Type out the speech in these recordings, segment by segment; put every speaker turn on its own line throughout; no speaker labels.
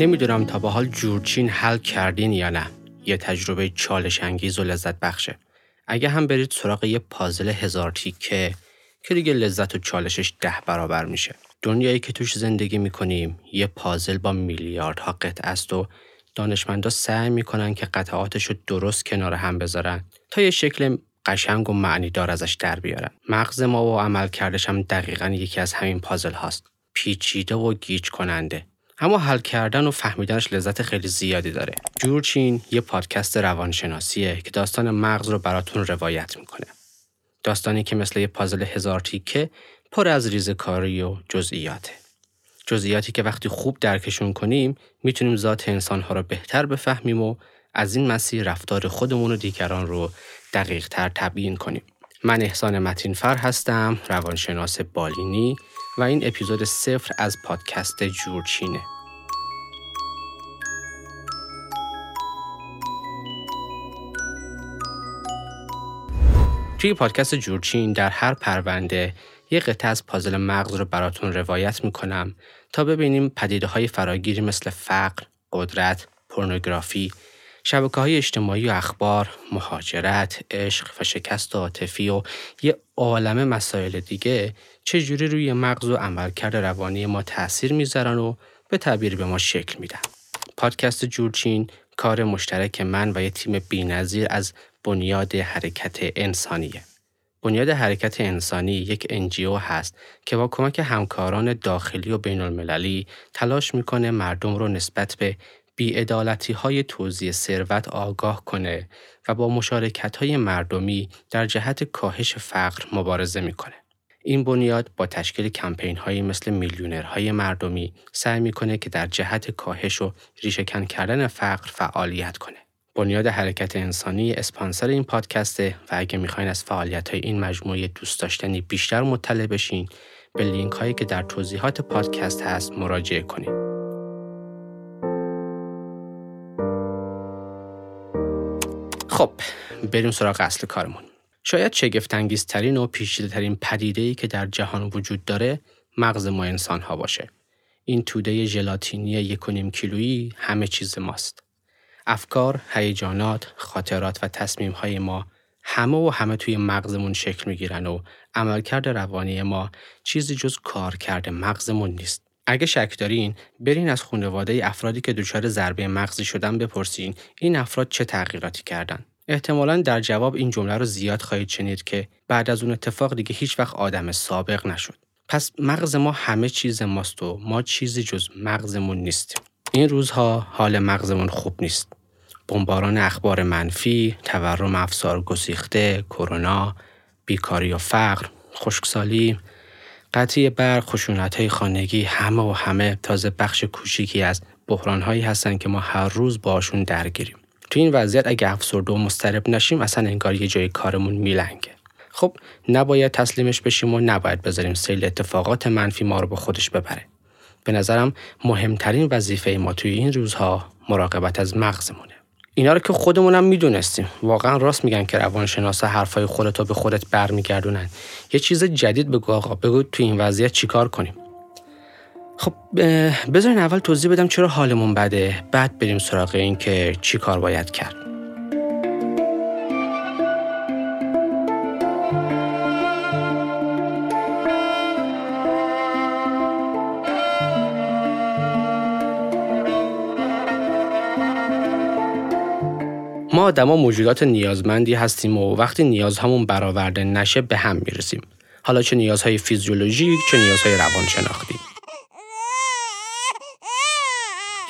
نمی‌دونم تا به حال جورچین حل کردین یا نه. یه تجربه چالش انگیز و لذت بخشه. اگه هم برید سراغ یه پازل هزار تیکه که دیگه لذت و چالشش ده برابر میشه. دنیایی که توش زندگی می‌کنیم یه پازل با میلیاردها قطعه است و دانشمندا سعی می‌کنن که قطعاتش رو درست کنار هم بذارن تا یه شکل قشنگ و معنی دار ازش در بیارن. مغز ما و عمل کردش هم دقیقا یکی از همین پازل هاست. پیچیده و گیج کننده. اما حل کردن و فهمیدنش لذت خیلی زیادی داره. جورچین یه پادکست روانشناسیه که داستان مغز رو براتون روایت می‌کنه. داستانی که مثل یه پازل هزار تیکه پر از ریزکاری و جزئیاته. جزئیاتی که وقتی خوب درکشون کنیم می‌تونیم ذات انسانها رو بهتر بفهمیم و از این مسیر رفتار خودمون و دیگران رو دقیق تر تبیین کنیم. من احسان متینفر هستم روانشناس بالینی. و این اپیزود صفر از پادکست جورچینه. توی پادکست جورچین در هر پرونده یه قطعه از پازل مغز رو براتون روایت می‌کنم تا ببینیم پدیده های فراگیری مثل فقر، قدرت، پورنوگرافی، شبکه های اجتماعی و اخبار، مهاجرت، عشق و شکست عاطفی و یه عالم مسائل دیگه چجوری روی مغز و عملکرد روانی ما تاثیر می‌ذارن و به تعبیر به ما شکل میدن. پادکست جورچین کار مشترک من و یه تیم بینظیر از بنیاد حرکت انسانیه. بنیاد حرکت انسانی یک انجیو هست که با کمک همکاران داخلی و بین المللی تلاش می‌کنه مردم رو نسبت به بیعدالتی های توزیع ثروت آگاه کنه و با مشارکت های مردمی در جهت کاهش فقر مبارزه می‌کنه. این بنیاد با تشکیل کمپین های مثل میلیونرهای مردمی سعی می‌کنه که در جهت کاهش و ریشهکن کردن فقر فعالیت کنه. بنیاد حرکت انسانی اسپانسر این پادکسته و اگه می‌خواین از فعالیت های این مجموعه دوست داشتنی بیشتر مطلع بشین به لینک هایی که در توضیحات پادکست هست مراجعه کنید. خب بریم سراغ اصل کارمون. شاید شگفتانگیزترین و پیچیده‌ترین پدیده‌ای که در جهان وجود داره مغز ما انسان ها باشه. این توده ژلاتینی یک کیلویی همه چیز ماست. افکار، هیجانات، خاطرات و تصمیم های ما همه و همه توی مغزمون شکل می‌گیرن و عملکرد روانی ما چیزی جز کار کرده مغزمون نیست. اگه شک دارین برین از خانواده افرادی که دچار ضربه مغزی شدن بپرسین این افراد چه تغییراتی کردن. احتمالا در جواب این جمله رو زیاد خواهید شنید که بعد از اون اتفاق دیگه هیچ وقت آدم سابق نشد. پس مغز ما همه چیز ماست و ما چیزی جز مغزمون نیستیم. این روزها حال مغزمون خوب نیست. بمباران اخبار منفی، تورم افسار گسیخته، کرونا، بیکاری و فقر، خشکسالی، قطعی برق، خشونت خانگی همه و همه تازه بخش کوچیکی از بحران هایی هستن که ما هر روز باشون درگیریم. تو این وضعیت اگه افسرده و مسترب نشیم اصلا انگار یه جای کارمون میلنگه. خب نباید تسلیمش بشیم و نباید بذاریم سیل اتفاقات منفی ما رو به خودش ببره. به نظرم مهمترین وظیفه ما توی این روزها مراقبت از مغزمونه. اینا رو که خودمونم می‌دونستیم واقعا راست میگن که روانشناسا حرفای خودتو به خودت برمیگردونن یه چیز جدید بگو آقا بگو تو این وضعیت چیکار کنیم خب بذارین اول توضیح بدم چرا حالمون بده بعد بریم سراغ این که چی کار باید کرد ما آدما موجودات نیازمندی هستیم و وقتی نیازهامون برآورده نشه به هم می‌رسیم. حالا چه نیازهای فیزیولوژیک چه نیازهای روانشناختی.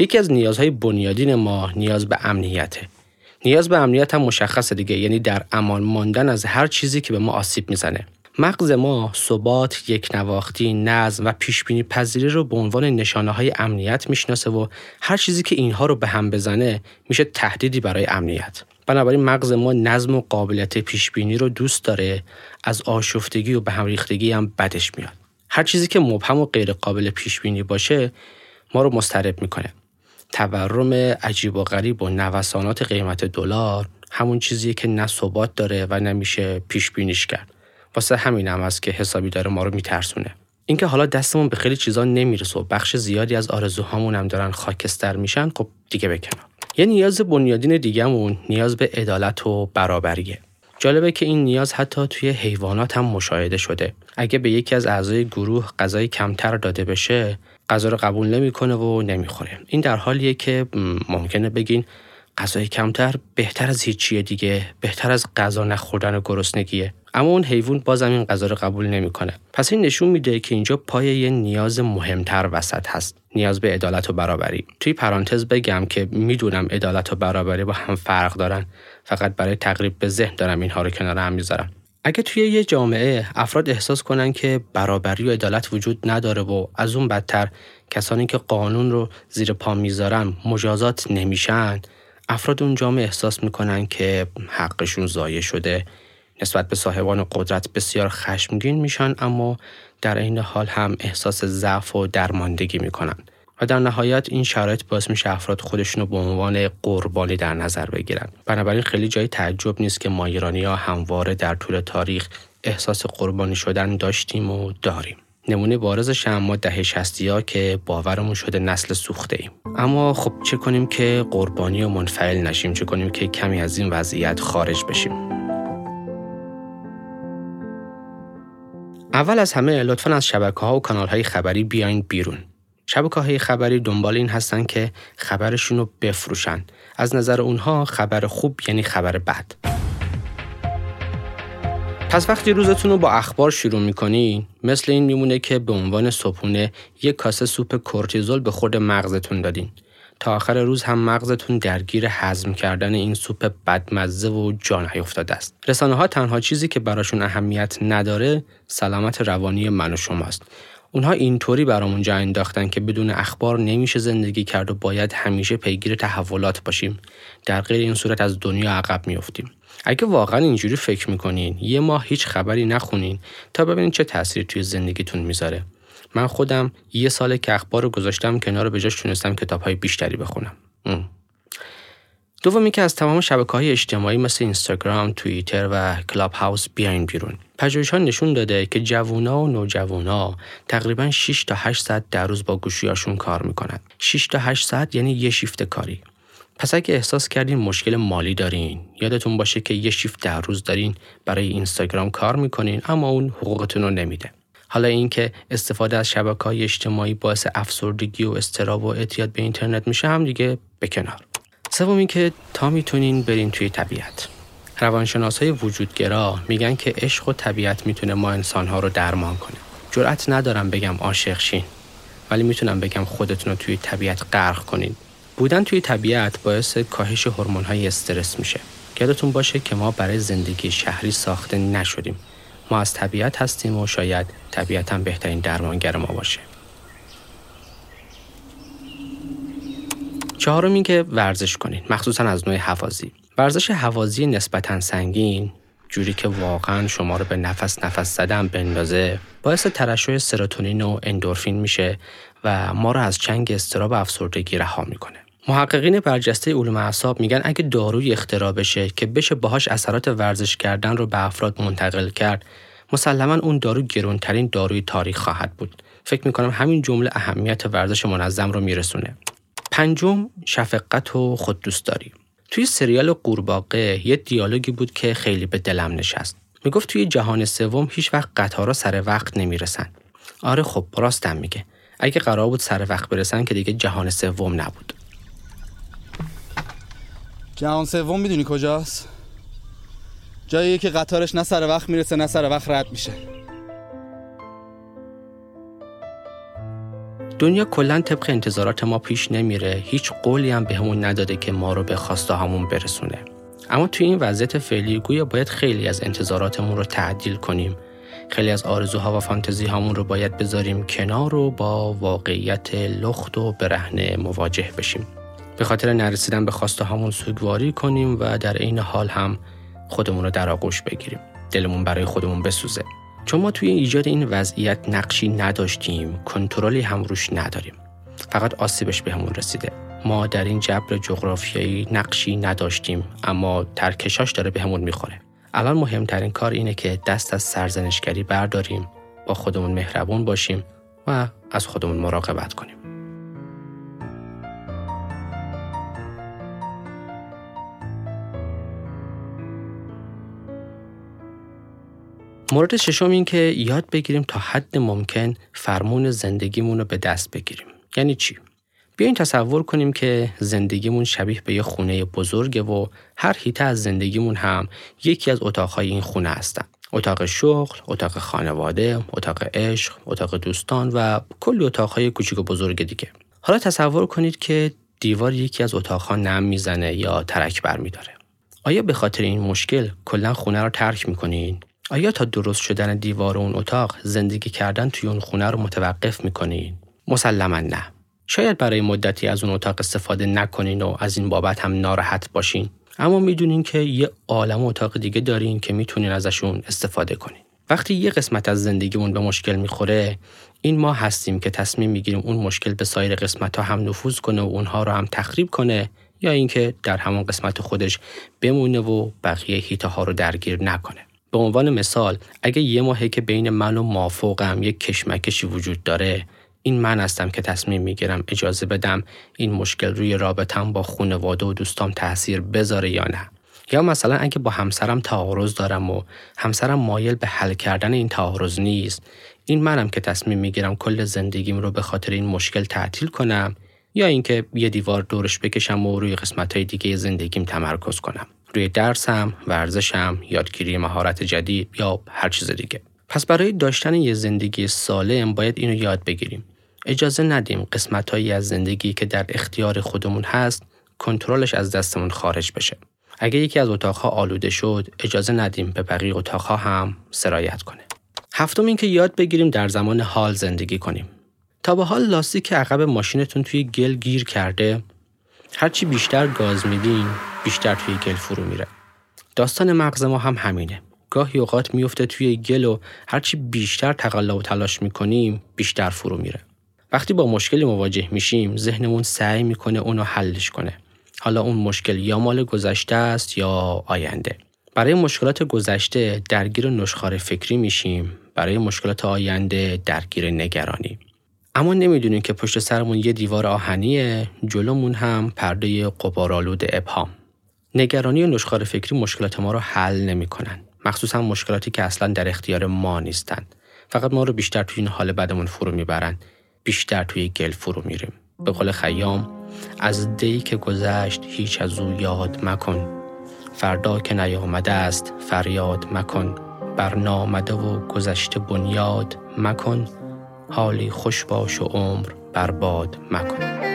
یکی از نیازهای بنیادین ما نیاز به امنیته. نیاز به امنیت هم مشخصه دیگه یعنی در امان ماندن از هر چیزی که به ما آسیب می‌زنه. مغز ما ثبات، یک نواختی، نظم و پیشبینی پذیری رو به عنوان نشانه های امنیت می‌شناسه و هر چیزی که اینها رو به هم بزنه میشه تهدیدی برای امنیت. بنابراین مغز ما نظم و قابلیت پیشبینی رو دوست داره از آشفتگی و به هم ریختگی هم بدش میاد. هر چیزی که مبهم و غیر قابل پیش بینی باشه ما رو مضطرب می‌کنه. تورم عجیب و غریب و نوسانات قیمت دلار همون چیزیه که نه ثبات داره و نمیشه پیش بینیش کرد. واسه همین هم است که حسابی داره ما رو میترسونه. اینکه حالا دستمون به خیلی چیزا نمی‌رسه و بخش زیادی از آرزوهامون هم دارن خاکستر میشن خب دیگه بکنم یه نیاز بنیادین دیگهمون نیاز به عدالت و برابریه. جالبه که این نیاز حتی توی حیوانات هم مشاهده شده. اگه به یکی از اعضای گروه غذای کمتر داده بشه غذا رو قبول نمی‌کنه و نمی‌خوره. این در حالیه که ممکنه بگین غذای کمتر بهتر از هیچیه دیگه بهتر از غذا نخوردن و گرسنگیه. اما اون حیوان بازم این غذا رو قبول نمی‌کنه. پس این نشون میده که اینجا پای یه نیاز مهمتر وسط هست نیاز به عدالت و برابری. توی پرانتز بگم که می‌دونم عدالت و برابری با هم فرق دارن فقط برای تقریب به ذهن دارم اینها رو کنار هم می‌ذارم. اگه توی یه جامعه افراد احساس کنن که برابری و عدالت وجود نداره و از اون بدتر کسانی که قانون رو زیر پا می‌ذارن مجازات نمیشن افراد اون جامعه احساس می‌کنن که حقشون ضایع شده. نسبت به صاحبان قدرت بسیار خشمگین میشن اما در این حال هم احساس ضعف و درماندگی می‌کنن. و در نهایت این شرایط باعث میشه افراد خودشون رو به عنوان قربانی در نظر بگیرن. بنابراین خیلی جای تعجب نیست که ما ایرانی ها همواره در طول تاریخ احساس قربانی شدن داشتیم و داریم. نمونه بارزش هم ما دهه شستی ها که باورمون شده نسل سوخته ایم اما خب چه کنیم که قربانی و منفعل نشیم؟ چه کنیم که کمی از این وضعیت خارج بشیم؟ اول از همه لطفا از شبکه ها و کانال های خبری بیاین بیرون. شبکه های خبری دنبال این هستن که خبرشون رو بفروشن از نظر اونها خبر خوب یعنی خبر بد پس وقتی روزتون رو با اخبار شروع می‌کنین مثل این میمونه که به عنوان صبحونه یک کاسه سوپ کورتیزول به خود مغزتون دادین تا آخر روز هم مغزتون درگیر هضم کردن این سوپ بدمزه و جان افتاده است. رسانه ها تنها چیزی که براشون اهمیت نداره سلامت روانی من و شماست. اونها اینطوری برامون جا انداختن که بدون اخبار نمیشه زندگی کرد و باید همیشه پیگیر تحولات باشیم. در غیر این صورت از دنیا عقب میافتیم. اگه واقعا اینجوری فکر می‌کنین یه ماه هیچ خبری نخونین تا ببینین چه تاثیری توی زندگیتون می‌ذاره من خودم یه سال که اخبار رو گذاشتم کنار به جاش تونستم کتاب های بیشتری بخونم دومی که از تمام شبکه های اجتماعی مثل اینستاگرام، توییتر و کلاب هاوس بیاین بیرون. پژوهش ها نشون داده که جوونا و نوجوانا تقریبا 6 تا 8 ساعت در روز با گوشیاشون کار می‌کنن. 6 تا 8 ساعت یعنی یه شیفت کاری. پس اگه احساس کردین مشکل مالی دارین یادتون باشه که یه شیفت در روز دارین برای اینستاگرام کار می‌کنین اما اون حقوقتون رو نمیده حالا اینکه استفاده از شبکه های اجتماعی باعث افسردگی و استراب و اعتیاد به اینترنت میشه هم دیگه به کنار سوم اینکه تا می‌تونین برین توی طبیعت روانشناس های وجودگرا میگن که عشق و طبیعت می‌تونه ما انسانها رو درمان کنه جرأت ندارم بگم عاشق شین ولی می‌تونم بگم خودتون رو توی طبیعت غرق کنین بودن توی طبیعت باعث کاهش های استرس میشه. یادتون باشه که ما برای زندگی شهری ساخته نشدیم. ما از طبیعت هستیم و شاید طبیعت هم بهترین درمانگر ما باشه. چهارم این که ورزش کنید مخصوصا از نوع حوازی. ورزش حوازی نسبتا سنگین جوری که واقعا شما رو به نفس نفس زدن بندازه باعث ترشح سروتونین و اندورفین میشه و ما رو از چنگ استراب افسردگی رها می‌کنه. محققین برجسته علوم اعصاب میگن اگه داروی اختراع بشه که بشه باهاش اثرات ورزش کردن رو به افراد منتقل کرد مسلما اون دارو گرونترین داروی تاریخ خواهد بود. فکر می‌کنم همین جمله اهمیت ورزش منظم رو میرسونه. پنجم شفقت و خوددوستداری توی سریال قورباغه یه دیالوگی بود که خیلی به دلم نشست. می‌گفت توی جهان سوم هیچ وقت قطارا سر وقت نمی‌رسن. آره خب راستم میگه. اگه قرار بود سر وقت برسن که دیگه جهان سوم نبود.
جهان سوم می‌دونی کجاست؟ جاییه که قطارش نه سر وقت می‌رسه نه سر وقت رد میشه.
دنیا کلا طبق انتظارات ما پیش نمیره. هیچ قولی هم بهمون نداده که ما رو به خواسته همون برسونه. اما توی این وضعیت فعلی گویا باید خیلی از انتظاراتمون رو تعدیل کنیم. خیلی از آرزوها و فانتزی هامون رو باید بذاریم کنار و با واقعیت لخت و برهنه مواجه بشیم. به خاطر نرسیدن به خواسته هامون سوگواری کنیم و در عین حال هم خودمون رو در آغوش بگیریم. دلمون برای خودمون بسوزه. چون ما توی ایجاد این وضعیت نقشی نداشتیم کنترلی هم روش نداریم. فقط آسیبش به همون رسیده. ما در این جبر جغرافیایی نقشی نداشتیم اما ترکشاش داره به همون می‌خوره. الان مهمترین کار اینه که دست از سرزنشگری برداریم با خودمون مهربون باشیم و از خودمون مراقبت کنیم. مورد ششم این که یاد بگیریم تا حد ممکن فرمون زندگیمون رو به دست بگیریم. یعنی چی؟ بیاین تصور کنیم که زندگیمون شبیه به یه خونه بزرگه و هر هیته از زندگیمون هم یکی از اتاقهای این خونه هستن. اتاق شغل، اتاق خانواده، اتاق عشق، اتاق دوستان و کلی اتاقهای کوچیک و بزرگ دیگه. حالا تصور کنید که دیوار یکی از اتاقها نم می‌زنه یا ترک برمیداره. آیا به خاطر این مشکل کلا خونه رو ترک می‌کنین آیا تا درست شدن دیوار اون اتاق زندگی کردن توی اون خونه رو متوقف می‌کنین؟ مسلما نه. شاید برای مدتی از اون اتاق استفاده نکنین و از این بابت هم ناراحت باشین. اما می‌دونین که یه عالم اتاق دیگه دارین که می‌تونین ازشون استفاده کنین. وقتی یه قسمت از زندگیمون به مشکل می‌خوره این ما هستیم که تصمیم می‌گیریم اون مشکل به سایر قسمت ها هم نفوذ کنه و اونها رو هم تخریب کنه یا اینکه در همون قسمت خودش بمونه و بقیه هیته ها رو درگیر نکنه. به عنوان مثال اگه یه ماهه که بین من و مافوقم یک کشمکشی وجود داره این من هستم که تصمیم می‌گیرم اجازه بدم این مشکل روی رابطم با خانواده و دوستام تاثیر بذاره یا نه. یا مثلا اگه با همسرم تعارض دارم و همسرم مایل به حل کردن این تعارض نیست این منم که تصمیم می‌گیرم کل زندگیم رو به خاطر این مشکل تعطیل کنم یا اینکه یه دیوار دورش بکشم و روی قسمت های دیگه زندگیم تمرکز کنم. روی درسم، ورزشم، یادگیری مهارت جدید یا هر چیز دیگه. پس برای داشتن یه زندگی سالم باید اینو یاد بگیریم. اجازه ندیم قسمتهایی از زندگی که در اختیار خودمون هست کنترلش از دستمون خارج بشه. اگه یکی از اتاقها آلوده شد اجازه ندیم به بقیه اتاقها هم سرایت کنه. هفتم این که یاد بگیریم در زمان حال زندگی کنیم. تا به حال لاستیک عقب ماشینتون توی گل گیر کرده هرچی بیشتر گاز میدین بیشتر توی گل فرو میره. داستان مغز ما هم همینه. گاهی اوقات میفته توی گل و هرچی بیشتر تقلا و تلاش می‌کنیم بیشتر فرو میره. وقتی با مشکلی مواجه میشیم ذهنمون سعی می‌کنه اونو حلش کنه. حالا اون مشکل یا مال گذشته است یا آینده. برای مشکلات گذشته درگیر نشخار فکری میشیم برای مشکلات آینده درگیر نگرانی. اما نمی‌دونیم که پشت سرمون یه دیوار آهنیه جلومون هم پرده قبارالود ابهام. نگرانی و نشخار فکری مشکلات ما رو حل نمی‌کنن. مخصوصا مشکلاتی که اصلا در اختیار ما نیستن. فقط ما رو بیشتر توی این حال بدمون فرو می‌برن. بیشتر توی گل فرو میریم. به قول خیام از دی که گذشت هیچ از او یاد مکن. فردا که نیامده است فریاد مکن. بر نامده و گذشته بنیاد مکن. حالی خوش باش و عمر برباد مکن.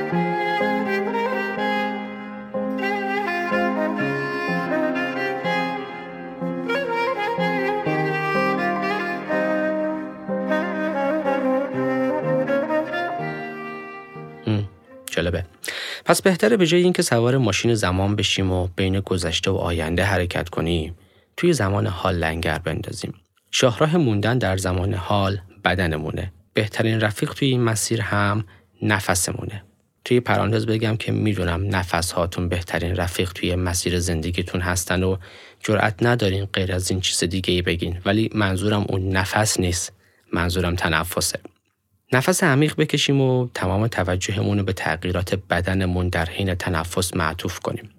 پس بهتره به جای اینکه سوار ماشین زمان بشیم و بین گذشته و آینده حرکت کنیم توی زمان حال لنگر بندازیم. شاهراه موندن در زمان حال بدنمونه. بهترین رفیق توی این مسیر هم نفسمونه. توی پرانتز بگم که می‌دونم نفس هاتون بهترین رفیق توی مسیر زندگیتون هستن و جرأت ندارین غیر از این چیز دیگه ای بگین. ولی منظورم اون نفس نیست. منظورم تنفسه. نفس عمیق بکشیم و تمام توجهمون رو به تغییرات بدنمون در حین تنفس معطوف کنیم.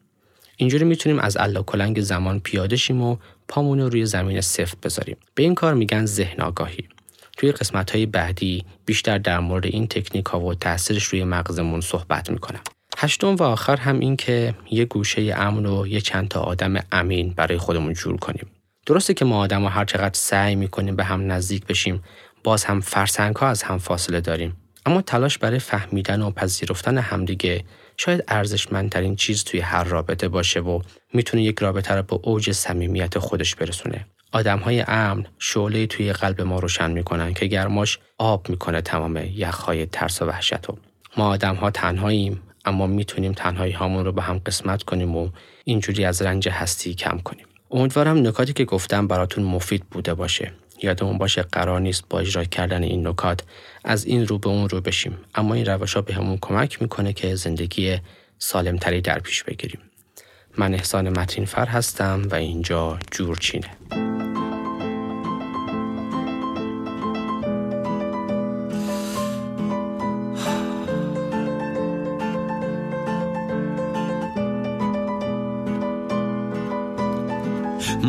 اینجوری می‌تونیم از الله کلنگ زمان پیاده شیم و پامون رو روی زمین سفت بذاریم. به این کار میگن ذهن آگاهی. توی قسمت های بعدی بیشتر در مورد این تکنیک ها و تاثیرش روی مغزمون صحبت می‌کنم. هشتم و آخر هم این که یه گوشه امن و یه چند تا آدم امین برای خودمون جور کنیم. درسته که ما آدم ها هر چقدر سعی می‌کنیم به هم نزدیک بشیم باز هم فرسنگ ها از هم فاصله داریم. اما تلاش برای فهمیدن و پذیرفتن همدیگه شاید ارزشمندترین چیز توی هر رابطه باشه و می‌تونه یک رابطه رو به اوج صمیمیت خودش برسونه. آدم های امن شعله توی قلب ما روشن می‌کنن که گرماش آب می‌کنه تمام یخهای ترس و وحشت و ما آدم ها تنهاییم اما می‌تونیم تنهایی هامون رو به هم قسمت کنیم و اینجوری از رنج هستی کم کنیم. امیدوارم نکاتی که گفتم براتون مفید بوده باشه. یادمون باشه قرار نیست با اجرا کردن این نکات از این رو به اون رو بشیم. اما این روش ها به همون کمک می‌کنه که زندگی سالمتری در پیش بگیریم. من احسان متینفر هستم و اینجا جورچینه.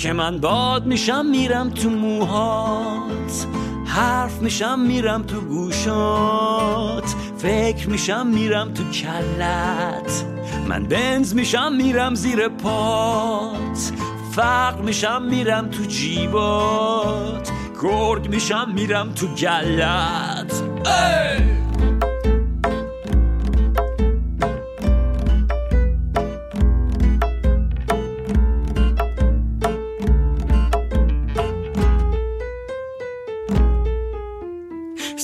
که من باد میشم میرم تو موهات. حرف میشم میرم تو گوشات. فکر میشم میرم تو کلت. من بنز میشم میرم زیر پات. فقر میشم میرم تو جیبات. گرگ میشم میرم تو گلت. ای!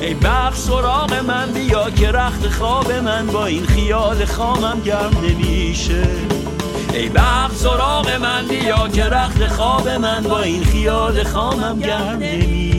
ای بخت سراغ من بیا که رخت خواب من با این خیال خامم گرم نمیشه. ای بخت سراغ من بیا که رخت خواب من با این خیال خامم گرم نمیشه.